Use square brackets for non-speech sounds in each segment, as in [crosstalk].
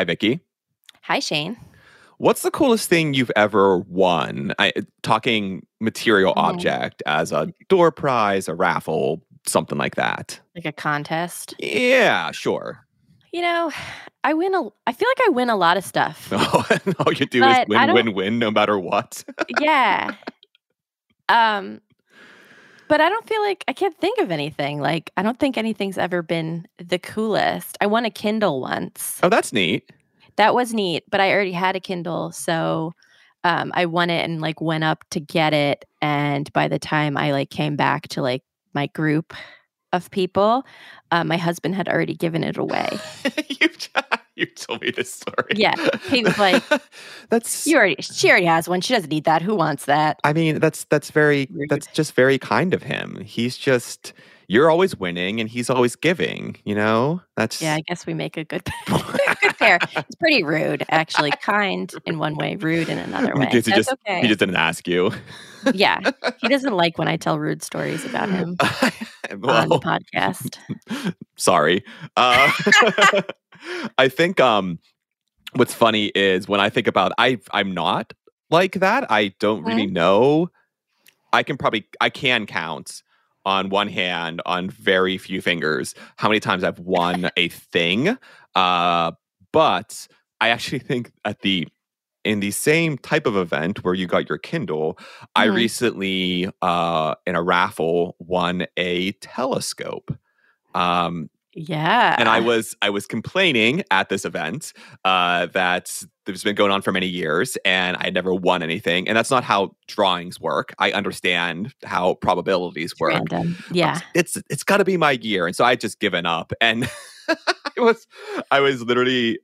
Hi, Vicky. Hi, Shane. What's the coolest thing you've ever won? I, talking material Mhm. object as a door prize, a raffle, something like that. Like a contest. Yeah, sure. You know, I win a I feel like I win a lot of stuff. [laughs] Oh, all you do But is win, win, win, no matter what. [laughs] yeah. Um but I don't feel like I can't think of anything. Like I don't think anything's ever been the coolest. I won a Kindle once. oh, that's neat. That was neat, but I already had a Kindle, so um I won it and like went up to get it and by the time I like came back to like my group of people, uh, my husband had already given it away. [laughs] you, [laughs] you told me this story. Yeah, he was like, [laughs] "That's You already she already has one. She doesn't need that. Who wants that? I mean, that's that's very Rude. that's just very kind of him. He's just you're always winning and he's always giving, you know? That's Yeah, I guess we make a good, [laughs] good pair. It's pretty rude, actually. Kind in one way, rude in another way. He That's just okay. he just didn't ask you. yeah, he doesn't like when I tell rude stories about him on the podcast. Sorry. Uh, [laughs] I think um what's funny is when I think about I I'm not like that. I don't really know. I can probably I can count on one hand on very few fingers how many times I've won a thing. Uh but I actually think at the in the same type of event where you got your Kindle, I Mhm. recently uh in a raffle won a telescope. Um Yeah, and I was I was complaining at this event uh, that it's been going on for many years, and I never won anything. And that's not how drawings work. I understand how probabilities work. random. Yeah, It's it's got to be my year, and so I just given up. And [laughs] I was I was literally.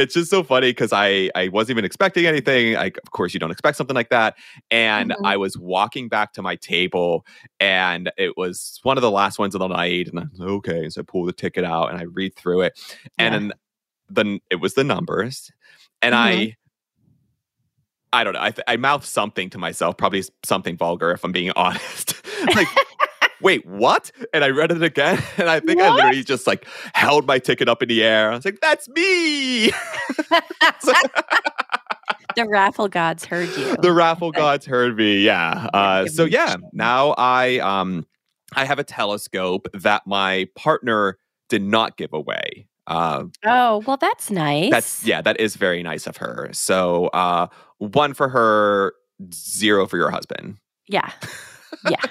It's just so funny because I I wasn't even expecting anything. Like, of course, you don't expect something like that. And Mhm. I was walking back to my table, and it was one of the last ones of the night. And I was like, okay, And so I pull the ticket out and I read through it, and Yeah. then then it was the numbers, and I. I don't know. I, th- I mouthed something to myself, probably something vulgar, if I'm being [laughs] honest. like, wait, what? And I read it again, [laughs] and I think I literally just like held my ticket up in the air. I was like, "That's me!" [laughs] [laughs] the raffle gods heard you. the raffle gods heard me. Yeah. Uh, so yeah, now I um I have a telescope that my partner did not give away. Uh, oh, well, that's nice. that's yeah, that is very nice of her. So uh, one for her, zero for your husband. Yeah, yeah.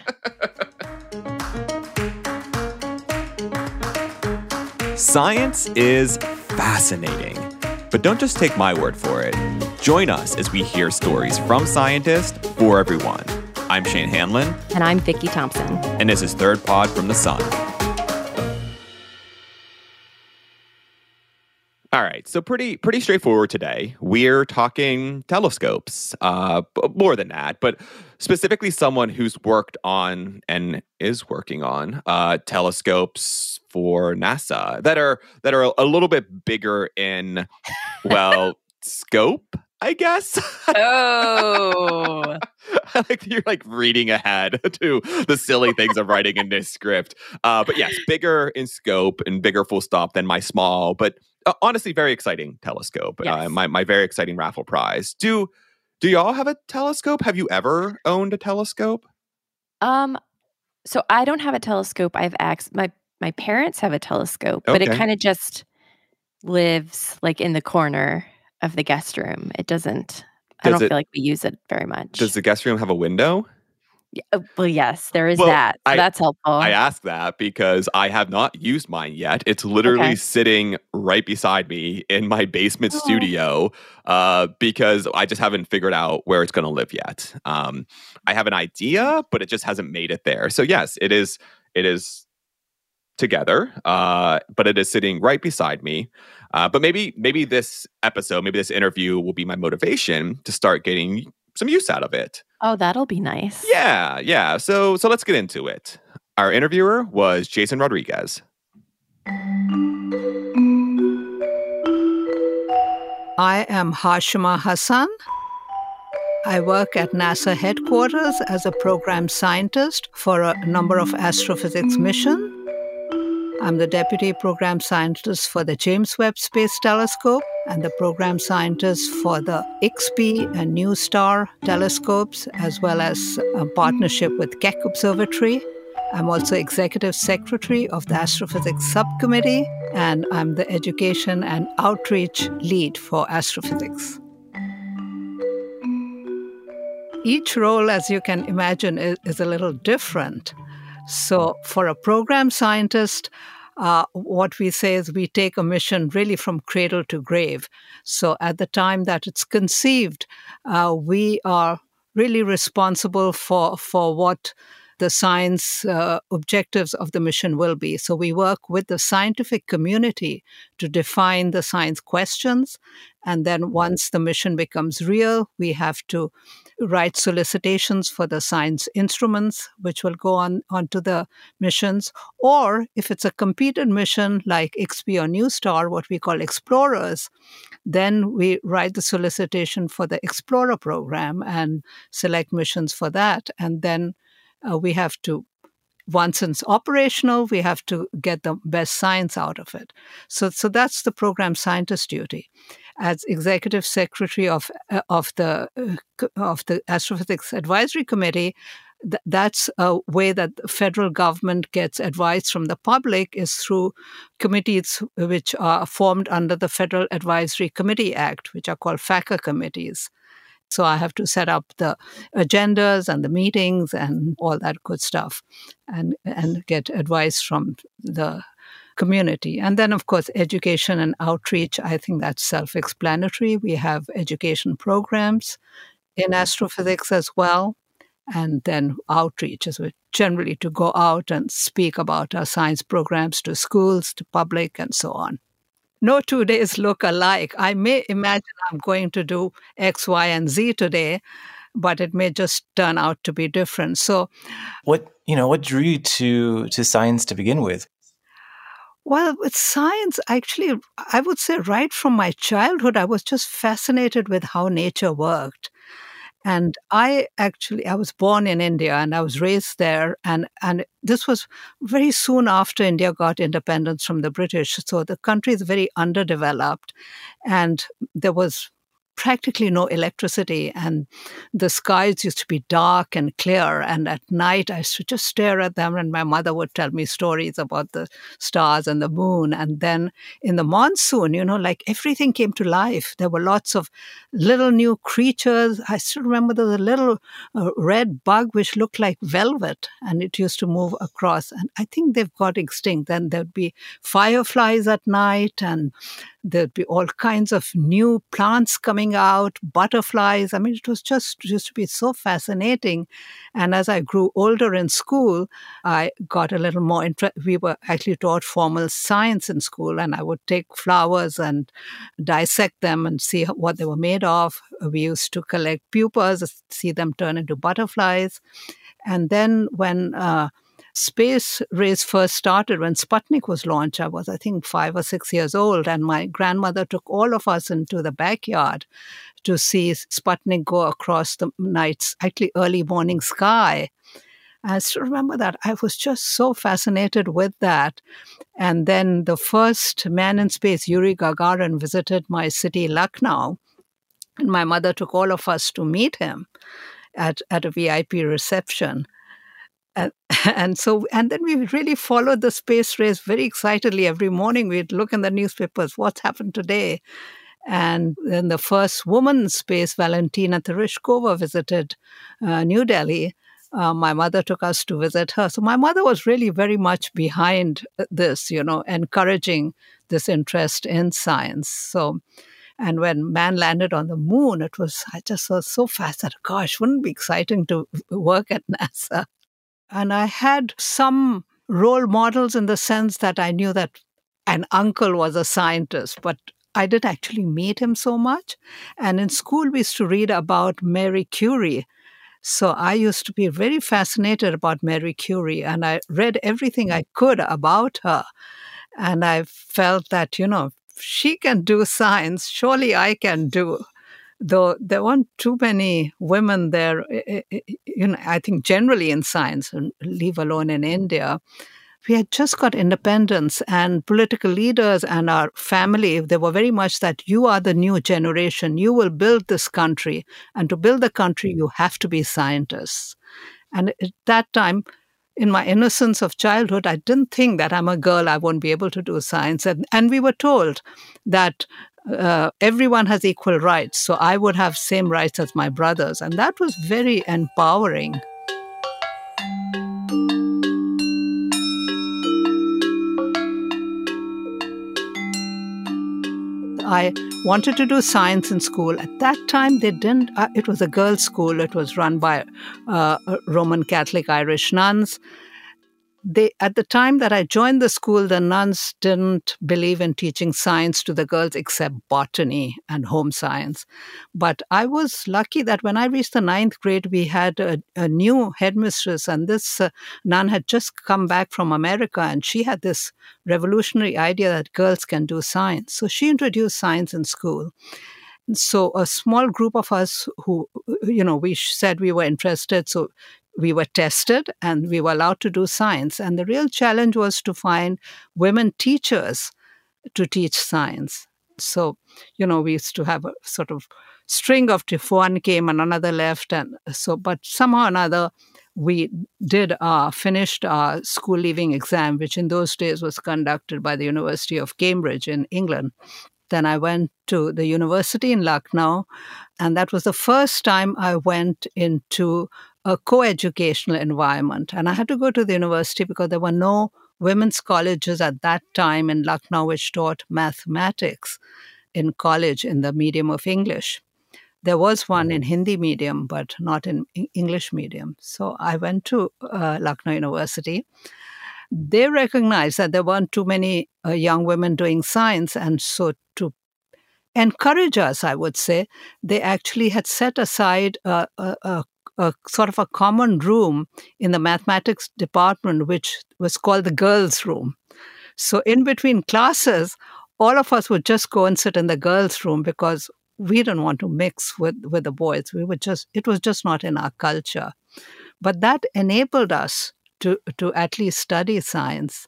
Science is fascinating. But don't just take my word for it. Join us as we hear stories from scientists for everyone. I'm Shane Hanlon, And I'm Vicky Thompson. and this is Third Pod from the Sun. All right, so pretty pretty straightforward today. We're talking telescopes, uh, more than that, but specifically someone who's worked on and is working on uh, telescopes for NASA that are that are a little bit bigger in well [laughs] scope, I guess. Oh, [laughs] I like you're like reading ahead [laughs] to the silly things of writing in this script. Uh, but yes, bigger in scope and bigger full stop than my small, but honestly, very exciting telescope. Uh, my my very exciting raffle prize. Do do y'all have a telescope? Have you ever owned a telescope? um, so I don't have a telescope. I have access. My my parents have a telescope, but it kind of just lives like in the corner of the guest room. It doesn't. I don't it- feel like we use it very much. Does the guest room have a window? Yeah, uh, well, yes, there is Well, that. So I- that's helpful. I ask that because I have not used mine yet. It's literally Okay. sitting right beside me in my basement Oh. studio uh, because I just haven't figured out where it's going to live yet. Um, I have an idea, but it just hasn't made it there. So yes, it is. It is together, uh, but it is sitting right beside me. Uh, but maybe, maybe this episode, maybe this interview will be my motivation to start getting some use out of it. Oh, that'll be nice. Yeah, yeah. So so let's get into it. Our interviewer was Jason Rodriguez. I am Hashima Hasan. I work at NASA headquarters as a program scientist for a number of astrophysics missions. I'm the deputy program scientist for the James Webb Space Telescope and the program scientist for the IXPE and NuSTAR telescopes, as well as a partnership with Keck Observatory. I'm also executive secretary of the Astrophysics Subcommittee, and I'm the education and outreach lead for astrophysics. Each role, as you can imagine, is, is a little different. So, for a program scientist, uh, what we say is we take a mission really from cradle to grave. So at the time that it's conceived, uh, we are really responsible for for what the science uh, objectives of the mission will be. So we work with the scientific community to define the science questions. And then once the mission becomes real, we have to write solicitations for the science instruments, which will go on onto the missions. Or if it's a competed mission like IXPE or NuSTAR, what we call explorers, then we write the solicitation for the Explorer program and select missions for that. And then uh, we have to once it's operational, we have to get the best science out of it. So, so that's the program scientist duty. As executive secretary of uh, of the uh, of the Astrophysics Advisory Committee, th- that's a way that the federal government gets advice from the public is through committees which are formed under the Federal Advisory Committee Act, which are called FACA committees. So I have to set up the agendas and the meetings and all that good stuff and, and get advice from the community. And then, of course, education and outreach. I think that's self explanatory. We have education programs in astrophysics as well. And then outreach is generally to go out and speak about our science programs to schools, to public, and so on no two days look alike. I may imagine I'm going to do X, Y, and Z today, but it may just turn out to be different. So, what you know, what drew you to to science to begin with? Well, with science, actually, I would say right from my childhood, I was just fascinated with how nature worked. And I actually, I was born in India and I was raised there. And, and this was very soon after India got independence from the British. So the country is very underdeveloped. And there was practically no electricity, and the skies used to be dark and clear. And at night, I used to just stare at them, and my mother would tell me stories about the stars and the moon. And then in the monsoon, you know, like everything came to life. There were lots of little new creatures. I still remember there was a little uh, red bug which looked like velvet, and it used to move across. And I think they've got extinct. Then there'd be fireflies at night, and There'd be all kinds of new plants coming out, butterflies. I mean, it was just used to be so fascinating. And as I grew older in school, I got a little more. We were actually taught formal science in school, and I would take flowers and dissect them and see what they were made of. We used to collect pupas, see them turn into butterflies. And then when uh, space race first started, when Sputnik was launched, I was, I think, five or six years old, and my grandmother took all of us into the backyard to see Sputnik go across the night's actually early morning sky. I still remember that. I was just so fascinated with that. And then the first man in space, Yuri Gagarin, visited my city, Lucknow. And my mother took all of us to meet him at, at a VIP reception. [laughs] And, so, and then we really followed the space race very excitedly. Every morning we'd look in the newspapers, what's happened today? And then the first woman space, Valentina Tereshkova, visited uh, New Delhi. Uh, my mother took us to visit her. So my mother was really very much behind this, you know, encouraging this interest in science. So, and when man landed on the moon, it was, I just was so fascinated. Gosh, wouldn't it be exciting to work at NASA? And I had some role models in the sense that I knew that an uncle was a scientist, but I didn't actually meet him so much. And in school, we used to read about Mary Curie. So I used to be very fascinated about Mary Curie, and I read everything I could about her. And I felt that, you know, she can do science, surely I can do though there weren't too many women there, eh, eh, eh, you know, I think generally in science, and leave alone in India. we had just got independence and political leaders and our family they were very much that you are the new generation you will build this country and to build the country you have to be scientists and at that time in my innocence of childhood i didn't think that i'm a girl i won't be able to do science and, and we were told that uh, everyone has equal rights so i would have same rights as my brothers and that was very empowering I wanted to do science in school. At that time, they didn't, uh, it was a girls' school. It was run by uh, Roman Catholic Irish nuns they at the time that I joined the school, the nuns didn't believe in teaching science to the girls except botany and home science. But I was lucky that when I reached the ninth grade, we had a, a new headmistress, and this uh, nun had just come back from America, and she had this revolutionary idea that girls can do science. So she introduced science in school so a small group of us who you know we said we were interested so we were tested and we were allowed to do science. And the real challenge was to find women teachers to teach science. So, you know, we used to have a sort of string of if one came and another left. And so, but somehow or another, we did uh, finished our school leaving exam, which in those days was conducted by the University of Cambridge in England. Then I went to the university in Lucknow, and that was the first time I went into a co-educational environment. And I had to go to the university because there were no women's colleges at that time in Lucknow which taught mathematics in college in the medium of English. There was one in Hindi medium, but not in English medium. So I went to uh, Lucknow University. They recognized that there weren't too many uh, young women doing science, and so to encourage us, I would say, they actually had set aside a, a, a a sort of a common room in the mathematics department, which was called the girls' room. So, in between classes, all of us would just go and sit in the girls' room because we didn't want to mix with, with the boys. We were just, it was just not in our culture. But that enabled us to, to at least study science.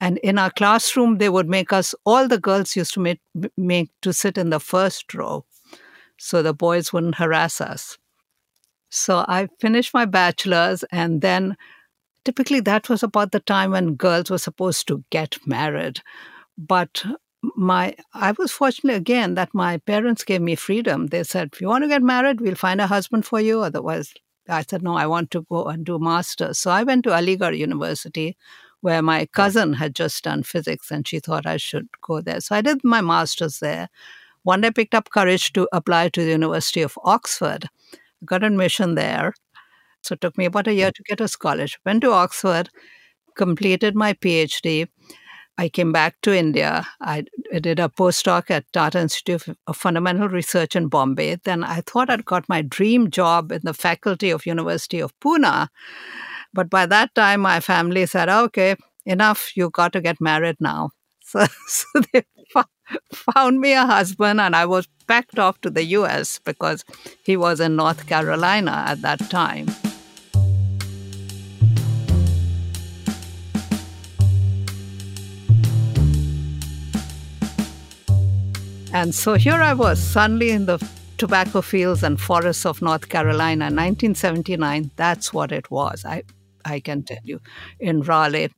And in our classroom, they would make us, all the girls used to make, make to sit in the first row so the boys wouldn't harass us. So I finished my bachelor's, and then typically that was about the time when girls were supposed to get married. But my I was fortunate again that my parents gave me freedom. They said, if you want to get married, we'll find a husband for you. Otherwise, I said, no, I want to go and do masters. So I went to Aligarh University, where my cousin had just done physics, and she thought I should go there. So I did my master's there. One day, I picked up courage to apply to the University of Oxford got admission there. So it took me about a year to get a scholarship. Went to Oxford, completed my PhD. I came back to India. I did a postdoc at Tata Institute of Fundamental Research in Bombay. Then I thought I'd got my dream job in the faculty of University of Pune. But by that time, my family said, okay, enough, You've got to get married now. [laughs] So, so they found me a husband, and I was packed off to the US because he was in North Carolina at that time. And so here I was, suddenly in the tobacco fields and forests of North Carolina, 1979. That's what it was. I, I can tell you, in Raleigh.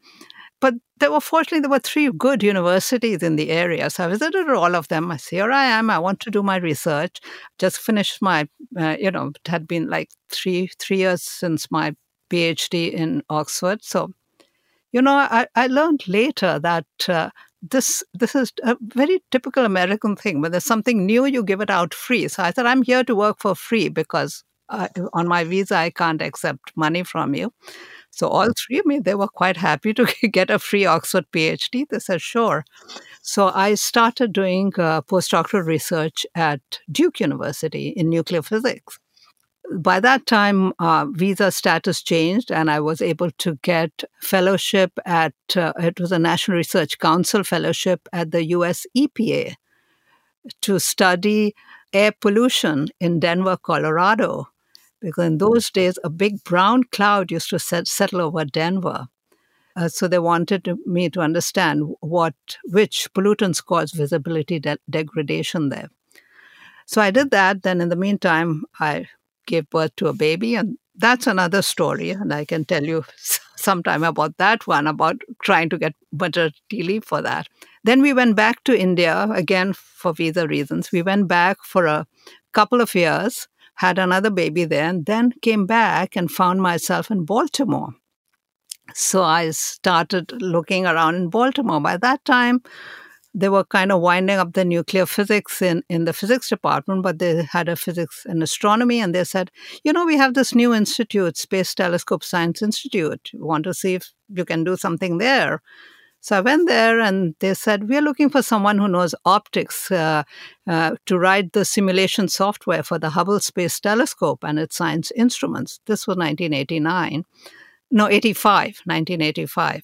But there were fortunately there were three good universities in the area, so I visited all of them. I said, here I am. I want to do my research. Just finished my, uh, you know, it had been like three three years since my PhD in Oxford. So, you know, I, I learned later that uh, this this is a very typical American thing. When there's something new, you give it out free. So I said, I'm here to work for free because uh, on my visa I can't accept money from you. So all three of me, they were quite happy to [laughs] get a free Oxford PhD. They said, sure. So I started doing uh, postdoctoral research at Duke University in nuclear physics. By that time, uh, visa status changed, and I was able to get fellowship at uh, it was a National Research Council fellowship at the U.S. EPA to study air pollution in Denver, Colorado because in those days a big brown cloud used to set, settle over Denver. Uh, so they wanted to, me to understand what which pollutants cause visibility de- degradation there. So I did that. Then in the meantime, I gave birth to a baby, and that's another story, and I can tell you [laughs] sometime about that one about trying to get maternity leave for that. Then we went back to India again for visa reasons. We went back for a couple of years, had another baby there, and then came back and found myself in Baltimore. So I started looking around in Baltimore. By that time, they were kind of winding up the nuclear physics in, in the physics department, but they had a physics and astronomy. And they said, you know, we have this new institute, Space Telescope Science Institute. Want to see if you can do something there? So I went there and they said, We're looking for someone who knows optics uh, uh, to write the simulation software for the Hubble Space Telescope and its science instruments. This was 1989. No, 85, 1985.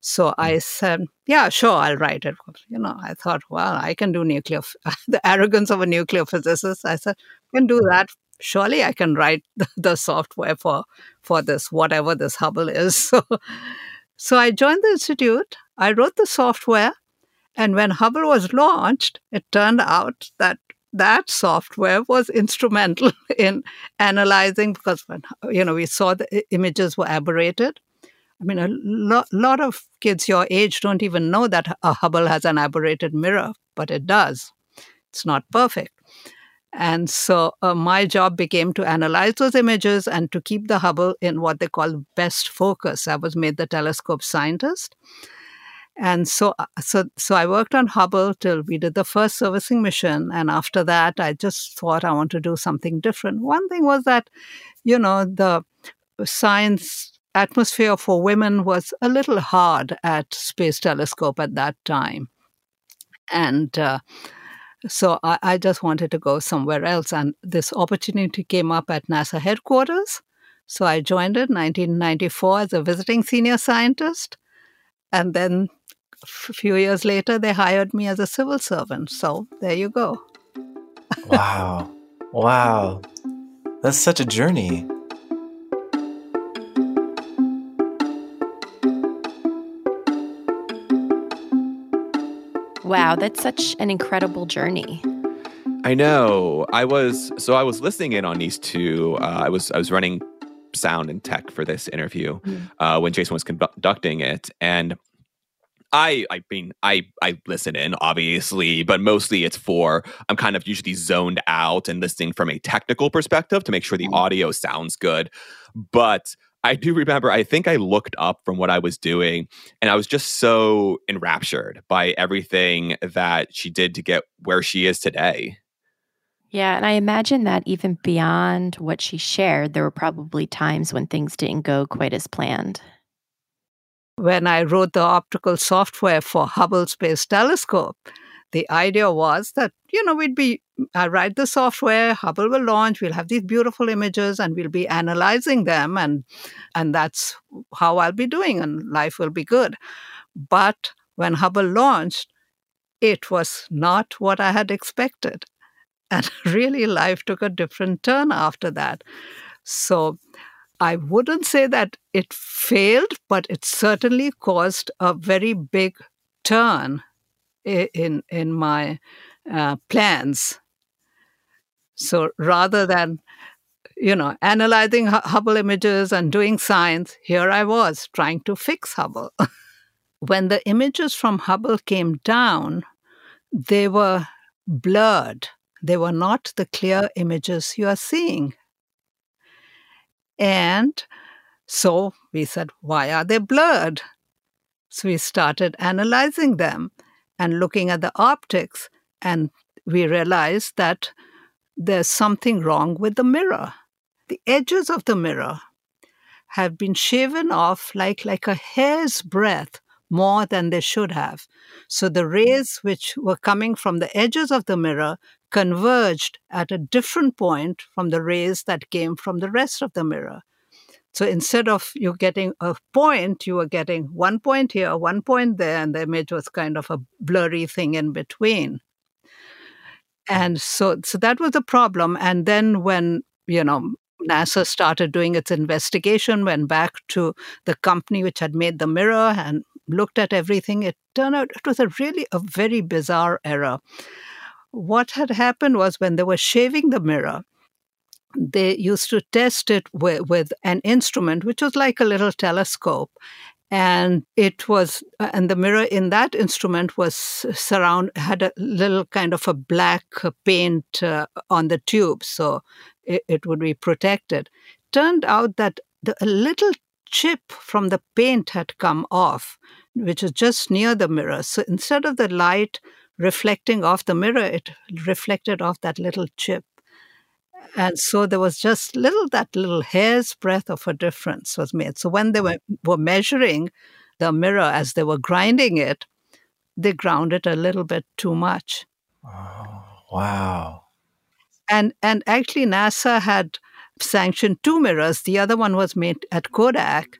So I hmm. said, yeah, sure, I'll write it. You know, I thought, well, I can do nuclear, [laughs] the arrogance of a nuclear physicist. I said, I can do that. Surely I can write the, the software for, for this, whatever this Hubble is. [laughs] So, so I joined the institute. I wrote the software. And when Hubble was launched, it turned out that that software was instrumental [laughs] in analyzing because when you know we saw the images were aberrated I mean, a lo- lot of kids your age don't even know that a Hubble has an aberrated mirror, but it does. It's not perfect. And so uh, my job became to analyze those images and to keep the Hubble in what they call best focus. I was made the telescope scientist. And so, uh, so, so I worked on Hubble till we did the first servicing mission. And after that, I just thought I want to do something different. One thing was that, you know, the science atmosphere for women was a little hard at Space Telescope at that time. And uh, so I, I, just wanted to go somewhere else. And this opportunity came up at NASA headquarters. So I joined it in 1994 as a visiting senior scientist. And then a [laughs] few years later, they hired me as a civil servant. So there you go. wow. Wow. That's such a journey. Wow, that's such an incredible journey. I know. I was so I was listening in on these two. Uh, I was I was running sound and tech for this interview mm. uh, when Jason was conducting it, and I I mean I I listen in obviously, but mostly it's for I'm kind of usually zoned out and listening from a technical perspective to make sure the mm. audio sounds good, but I do remember, I think I looked up from what I was doing and I was just so enraptured by everything that she did to get where she is today. Yeah. And I imagine that even beyond what she shared, there were probably times when things didn't go quite as planned. When I wrote the optical software for Hubble Space Telescope, the idea was that, you know, we'd be, I write the software, Hubble will launch, we'll have these beautiful images and we'll be analyzing them and, and that's how I'll be doing and life will be good. But when Hubble launched, it was not what I had expected. [laughs] And really, life took a different turn after that. So I wouldn't say that it failed, but it certainly caused a very big turn in in my uh, plans. So rather than you know analyzing Hubble images and doing science, here I was trying to fix Hubble. [laughs] when the images from Hubble came down, they were blurred. They were not the clear images you are seeing. And so we said, why are they blurred? So we started analyzing them and looking at the optics, and we realized that there's something wrong with the mirror. The edges of the mirror have been shaven off like, like a hair's breadth more than they should have. So the rays which were coming from the edges of the mirror converged at a different point from the rays that came from the rest of the mirror. So instead of you getting a point, you were getting one point here, one point there, and the image was kind of a blurry thing in between. And so, so that was a problem. And then when you know NASA started doing its investigation, went back to the company which had made the mirror and looked at everything. It turned out it was a really a very bizarre error. What had happened was when they were shaving the mirror, they used to test it with, with an instrument which was like a little telescope and it was and the mirror in that instrument was surround had a little kind of a black paint uh, on the tube so it, it, would be protected. Turned out that the, a little chip from the paint had come off which was just near the mirror. So instead of the light reflecting off the mirror it reflected off that little chip and so there was just little that little hair's breadth of a difference was made. So when they mm. were, were measuring the mirror as they were grinding it, they ground it a little bit too much. Oh, wow. And and actually NASA had sanctioned two mirrors. The other one was made at Kodak.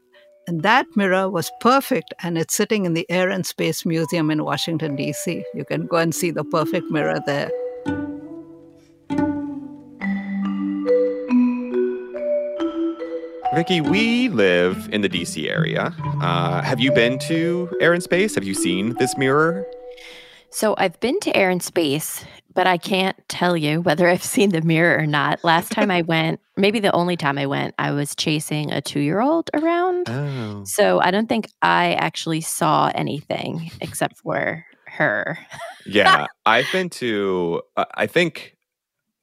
And that mirror was perfect, and it's sitting in the Air and Space Museum in Washington, D.C. You can go and see the perfect mirror there. Vicky, we live in the DC area. Uh, have you been to Air and Space? Have you seen this mirror? So I've been to Air and Space, but I can't tell you whether I've seen the mirror or not. Last time I [laughs] went, maybe the only time I went, I was chasing a two year old around. Oh. So I don't think I actually saw anything except for her. yeah. [laughs] I've been to, uh, I think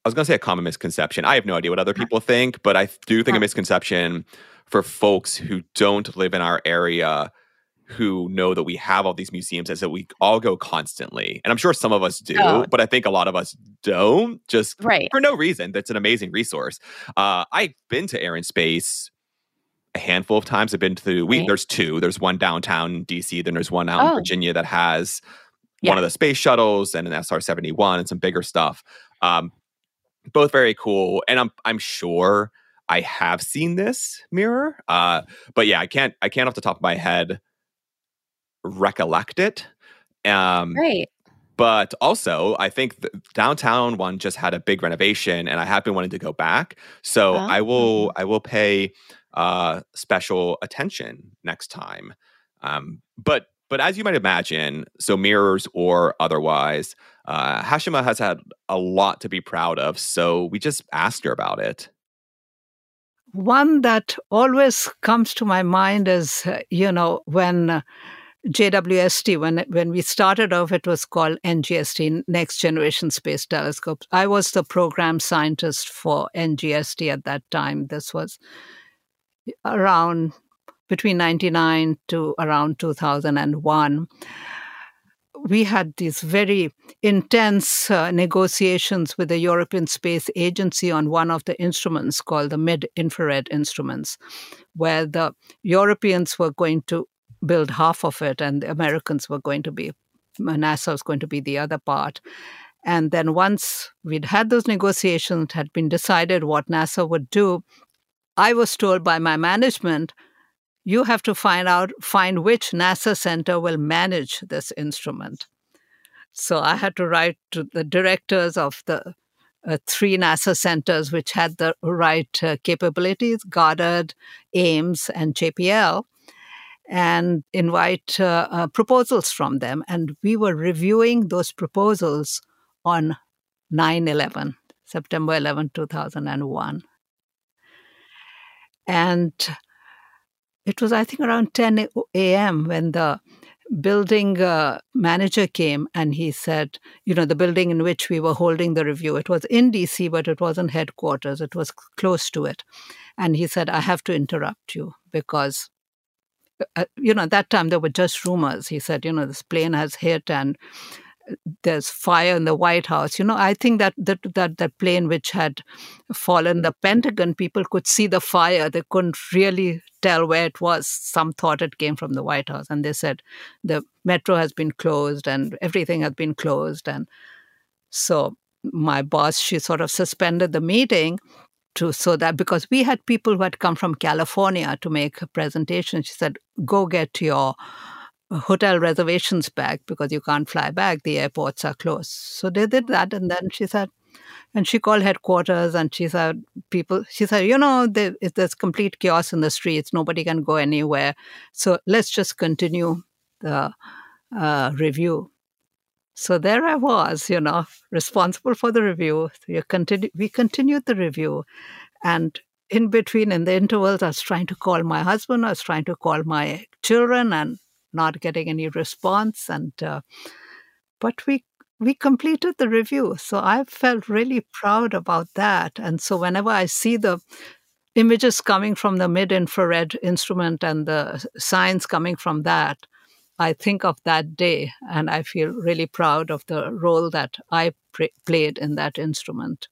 was going to say a common misconception. I have no idea what other people think, but I do think a misconception for folks who don't live in our area who know that we have all these museums is that we all go constantly. And I'm sure some of us do, oh. but I think a lot of us don't just right. for no reason. That's an amazing resource. Uh, I've been to Air and Space a handful of times. I've been to, we, right. there's two. There's one downtown DC, then there's one out oh. in Virginia that has yeah. one of the space shuttles and an SR 71 and some bigger stuff. Um, both very cool, and I'm I'm sure I have seen this mirror. Uh, but yeah, I can't I can't off the top of my head recollect it. Um, right. But also, I think the downtown one just had a big renovation, and I have been wanting to go back. So oh. I will mm-hmm. I will pay uh, special attention next time. Um, but but as you might imagine, so mirrors or otherwise, uh, Hashima has had a lot to be proud of. So we just asked her about it. One that always comes to my mind is, uh, you know, when uh, JWST, when when we started off, it was called NGST, Next Generation Space Telescopes. I was the program scientist for NGST at that time. This was around between 99 to around 2001 we had these very intense uh, negotiations with the European Space Agency on one of the instruments called the mid infrared instruments, where the Europeans were going to build half of it and the Americans were going to be, NASA was going to be the other part. And then once we'd had those negotiations, had been decided what NASA would do, I was told by my management you have to find out find which NASA center will manage this instrument. So I had to write to the directors of the uh, three NASA centers which had the right uh, capabilities Goddard, Ames, and JPL and invite uh, uh, proposals from them. And we were reviewing those proposals on 9 11, September 11, 2001. And it was, I think, around 10 a.m. when the building uh, manager came and he said, you know, the building in which we were holding the review, it was in DC, but it wasn't headquarters, it was close to it. And he said, I have to interrupt you because, uh, you know, at that time there were just rumors. He said, you know, this plane has hit and there's fire in the White House. You know, I think that that that that plane which had fallen, the Pentagon people could see the fire. They couldn't really tell where it was. Some thought it came from the White House, and they said the metro has been closed and everything has been closed. And so my boss, she sort of suspended the meeting to so that because we had people who had come from California to make a presentation. She said, "Go get your." Hotel reservations back because you can't fly back. The airports are closed. So they did that. And then she said, And she called headquarters and she said, people, she said, you know, there, there's complete chaos in the streets. Nobody can go anywhere. So let's just continue the uh, review. So there I was, you know, responsible for the review. We, continue, we continued the review. And in between, in the intervals, I was trying to call my husband, I was trying to call my children and not getting any response. And, uh, but we we completed the review. So I felt really proud about that. And so whenever I see the images coming from the mid infrared instrument and the science coming from that, I think of that day and I feel really proud of the role that I played in that instrument.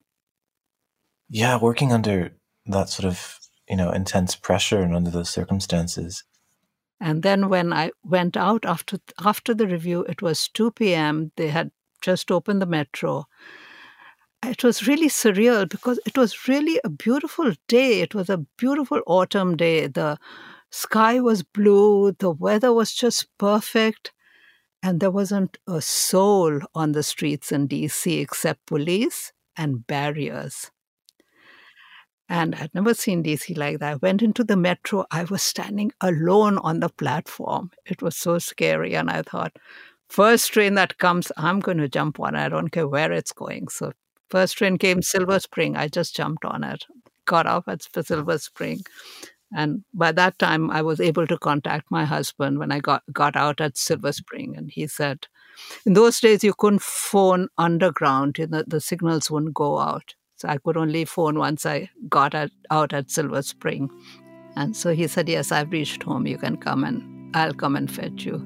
Yeah, working under that sort of, you know, intense pressure and under those circumstances. And then when I went out after after the review, it was 2 p.m. They had just opened the metro. It was really surreal because it was really a beautiful day. It was a beautiful autumn day. The sky was blue, the weather was just perfect, and there wasn't a soul on the streets in DC except police and barriers. And I'd never seen DC like that. I went into the metro. I was standing alone on the platform. It was so scary. And I thought, first train that comes, I'm going to jump on. I don't care where it's going. So, first train came Silver Spring. I just jumped on it, got off at Silver Spring. And by that time, I was able to contact my husband when I got, got out at Silver Spring. And he said, in those days, you couldn't phone underground, you know, the signals wouldn't go out. So I could only phone once I got at, out at Silver Spring. And so he said, Yes, I've reached home. You can come and I'll come and fetch you.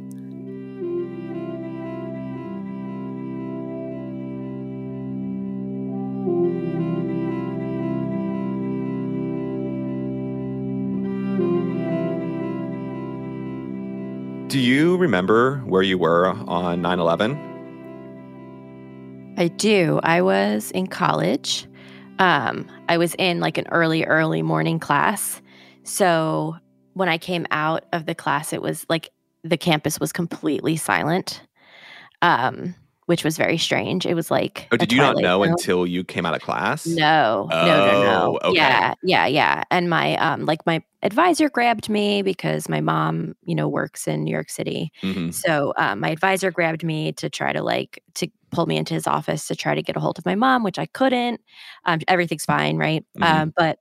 Do you remember where you were on 9 11? I do. I was in college. Um, I was in like an early, early morning class. So when I came out of the class, it was like the campus was completely silent. Um, which was very strange. It was like Oh, did you not know until you came out of class? No, oh, no, no, no. Okay. Yeah, yeah, yeah. And my um, like my advisor grabbed me because my mom, you know, works in New York City. Mm-hmm. So um, my advisor grabbed me to try to like to pull me into his office to try to get a hold of my mom, which I couldn't. Um, everything's fine, right? Mhm. Um, but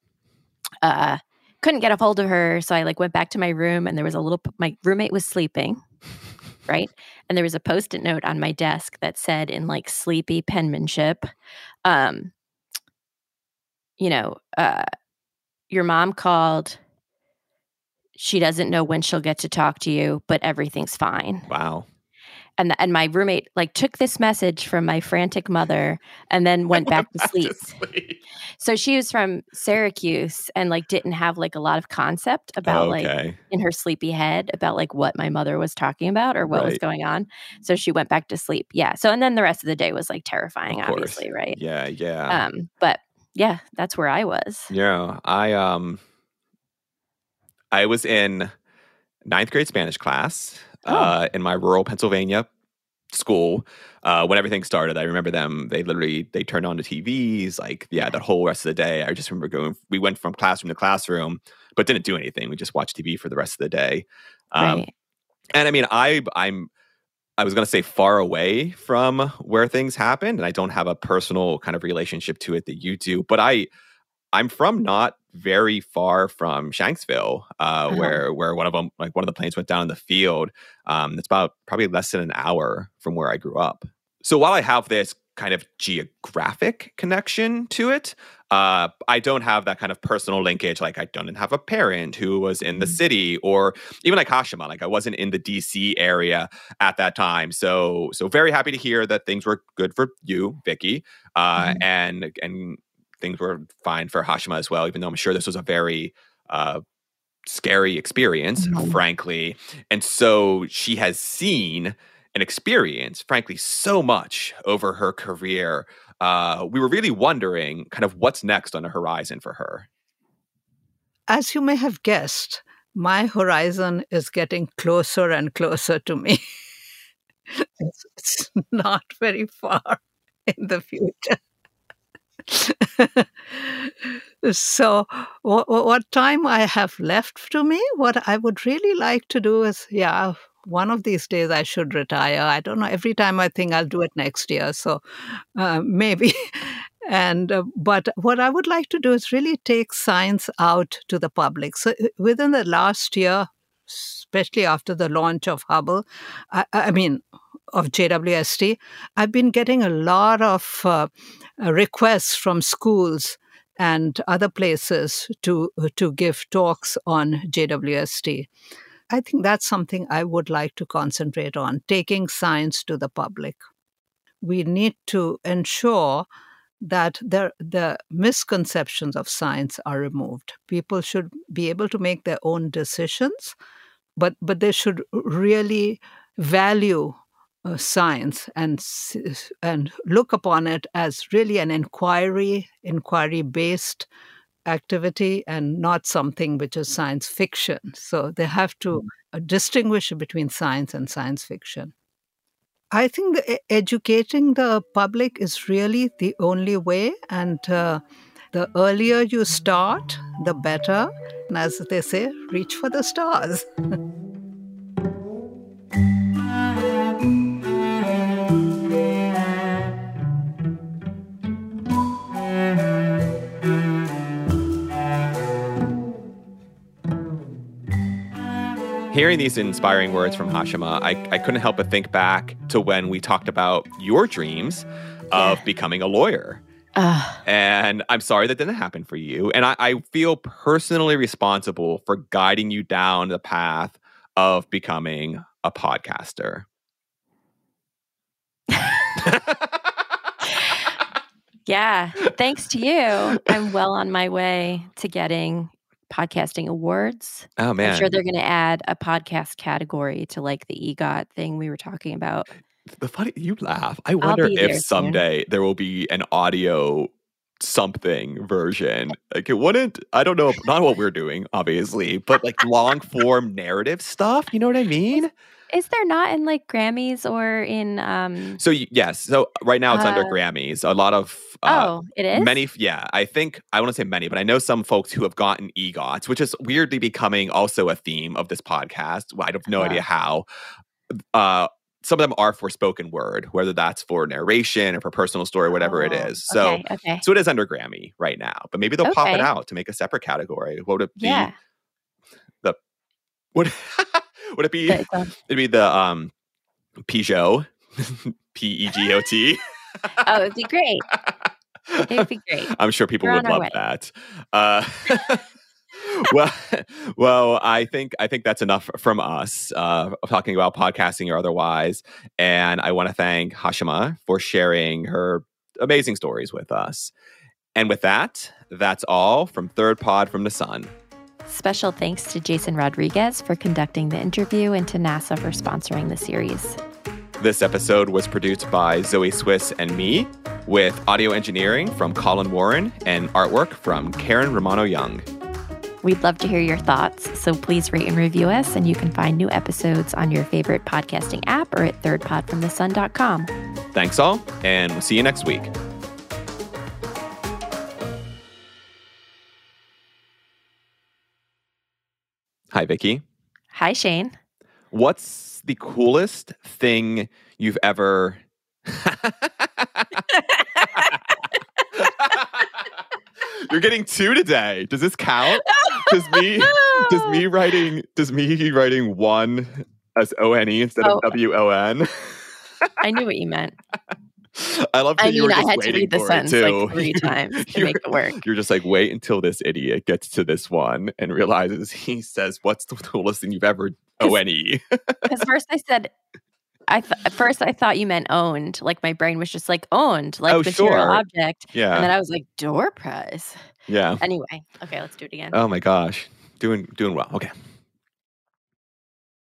uh, couldn't get a hold of her, so I like went back to my room, and there was a little. My roommate was sleeping, right? And there was a post-it note on my desk that said in like sleepy penmanship, um, you know, uh, your mom called. She doesn't know when she'll get to talk to you, but everything's fine. Wow. And and my roommate like took this message from my frantic mother and then went [laughs] back to sleep. sleep. So she was from Syracuse and like didn't have like a lot of concept about like in her sleepy head about like what my mother was talking about or what was going on. So she went back to sleep. Yeah. So and then the rest of the day was like terrifying, obviously, right? Yeah, yeah. Um, but yeah, that's where I was. Yeah, I um I was in ninth grade Spanish class Oh. uh, in my rural Pennsylvania school uh, when everything started. I remember them. They literally they turned on the TVs. Like yeah, the whole rest of the day. I just remember going. We went from classroom to classroom, but didn't do anything. We just watched TV for the rest of the day. Um, right. and I mean, I I'm I was going to say far away from where things happened, and I don't have a personal kind of relationship to it that you do. But I I'm from not very far from Shanksville, uh, Uh-huh. where where one of them like one of the planes went down in the field. Um, it's about probably less than an hour from where I grew up. So while I have this kind of geographic connection to it, uh, I don't have that kind of personal linkage. Like I don't have a parent who was in the Mhm. city, or even like Hashima. Like I wasn't in the DC area at that time. So so very happy to hear that things were good for you, Vicky, uh, Mhm. and and things were fine for Hashima as well. Even though I'm sure this was a very uh, scary experience, Mhm. frankly. And so she has seen and experienced, frankly, so much over her career. Uh, we were really wondering kind of what's next on the horizon for her. As you may have guessed, my horizon is getting closer and closer to me. [laughs] it's, it's not very far [laughs] in the future. [laughs] so, what, what time I have left to me, what I would really like to do is, yeah, one of these days I should retire. I don't know. Every time I think I'll do it next year, so uh, maybe. [laughs] and uh, but what I would like to do is really take science out to the public. So uh, within the last year, especially after the launch of Hubble, I, I mean of JWST, I've been getting a lot of uh, requests from schools and other places to to give talks on JWST. I think that's something I would like to concentrate on, taking science to the public. We need to ensure that the, the misconceptions of science are removed. People should be able to make their own decisions, but, but they should really value uh, science and and look upon it as really an inquiry inquiry based activity and not something which is science fiction. So they have to mm. uh, distinguish between science and science fiction. I think the, educating the public is really the only way and uh, the earlier you start the better. And as they say reach for the stars [laughs] hearing these inspiring words from Hashima, I, I couldn't help but think back to when we talked about your dreams of yeah. becoming a lawyer. Uh, and I'm sorry that didn't happen for you. And I, I feel personally responsible for guiding you down the path of becoming a podcaster. [laughs] yeah, thanks to you. I'm well on my way to getting podcasting awards. Oh man. I'm sure they're going to add a podcast category to like the EGOT thing we were talking about. The funny you laugh. I wonder if someday soon. there will be an audio something version. Like it wouldn't I don't know not what we're doing obviously, but like long form narrative stuff, you know what I mean? Is there not in like Grammys or in um So yes, so right now it's uh, under Grammys. A lot of uh, Oh, it is? Many yeah, I think I want to say many, but I know some folks who have gotten EGOTs, which is weirdly becoming also a theme of this podcast. Well, I have no idea how. Uh some of them are for spoken word, whether that's for narration or for personal story, whatever oh, it is. So, okay, okay. so it is under Grammy right now, but maybe they'll okay. pop it out to make a separate category. What would it be? Yeah. The what? [laughs] Would it be? It'd be the um, Peugeot, [laughs] P E G O T. Oh, it'd be great. It'd be great. [laughs] I'm sure people We're would love way. that. Uh, [laughs] well, well, I think I think that's enough from us uh, talking about podcasting or otherwise. And I want to thank Hashima for sharing her amazing stories with us. And with that, that's all from Third Pod from the Sun. Special thanks to Jason Rodriguez for conducting the interview and to NASA for sponsoring the series. This episode was produced by Zoe Swiss and me, with audio engineering from Collin Warren and artwork from Karen Romano Young. We'd love to hear your thoughts, so please rate and review us, and you can find new episodes on your favorite podcasting app or at thirdpodfromthesun.com. Thanks all, and we'll see you next week. Hi, Vicky. Hi, Shane. What's the coolest thing you've ever? [laughs] You're getting two today. Does this count? Does me does me [laughs] writing does me writing one as O N E instead oh. of W O N? I knew what you meant. [laughs] I love. I mean, I had to read the sentence like three [laughs] times to make it work. You're just like, wait until this idiot gets to this one and realizes he says, "What's the [laughs] coolest thing you've ever O N E?" Because first I said, I th- first I thought you meant owned. Like my brain was just like owned, like oh, material sure. object. Yeah. And then I was like, door prize. Yeah. Anyway, okay, let's do it again. Oh my gosh, doing doing well. Okay.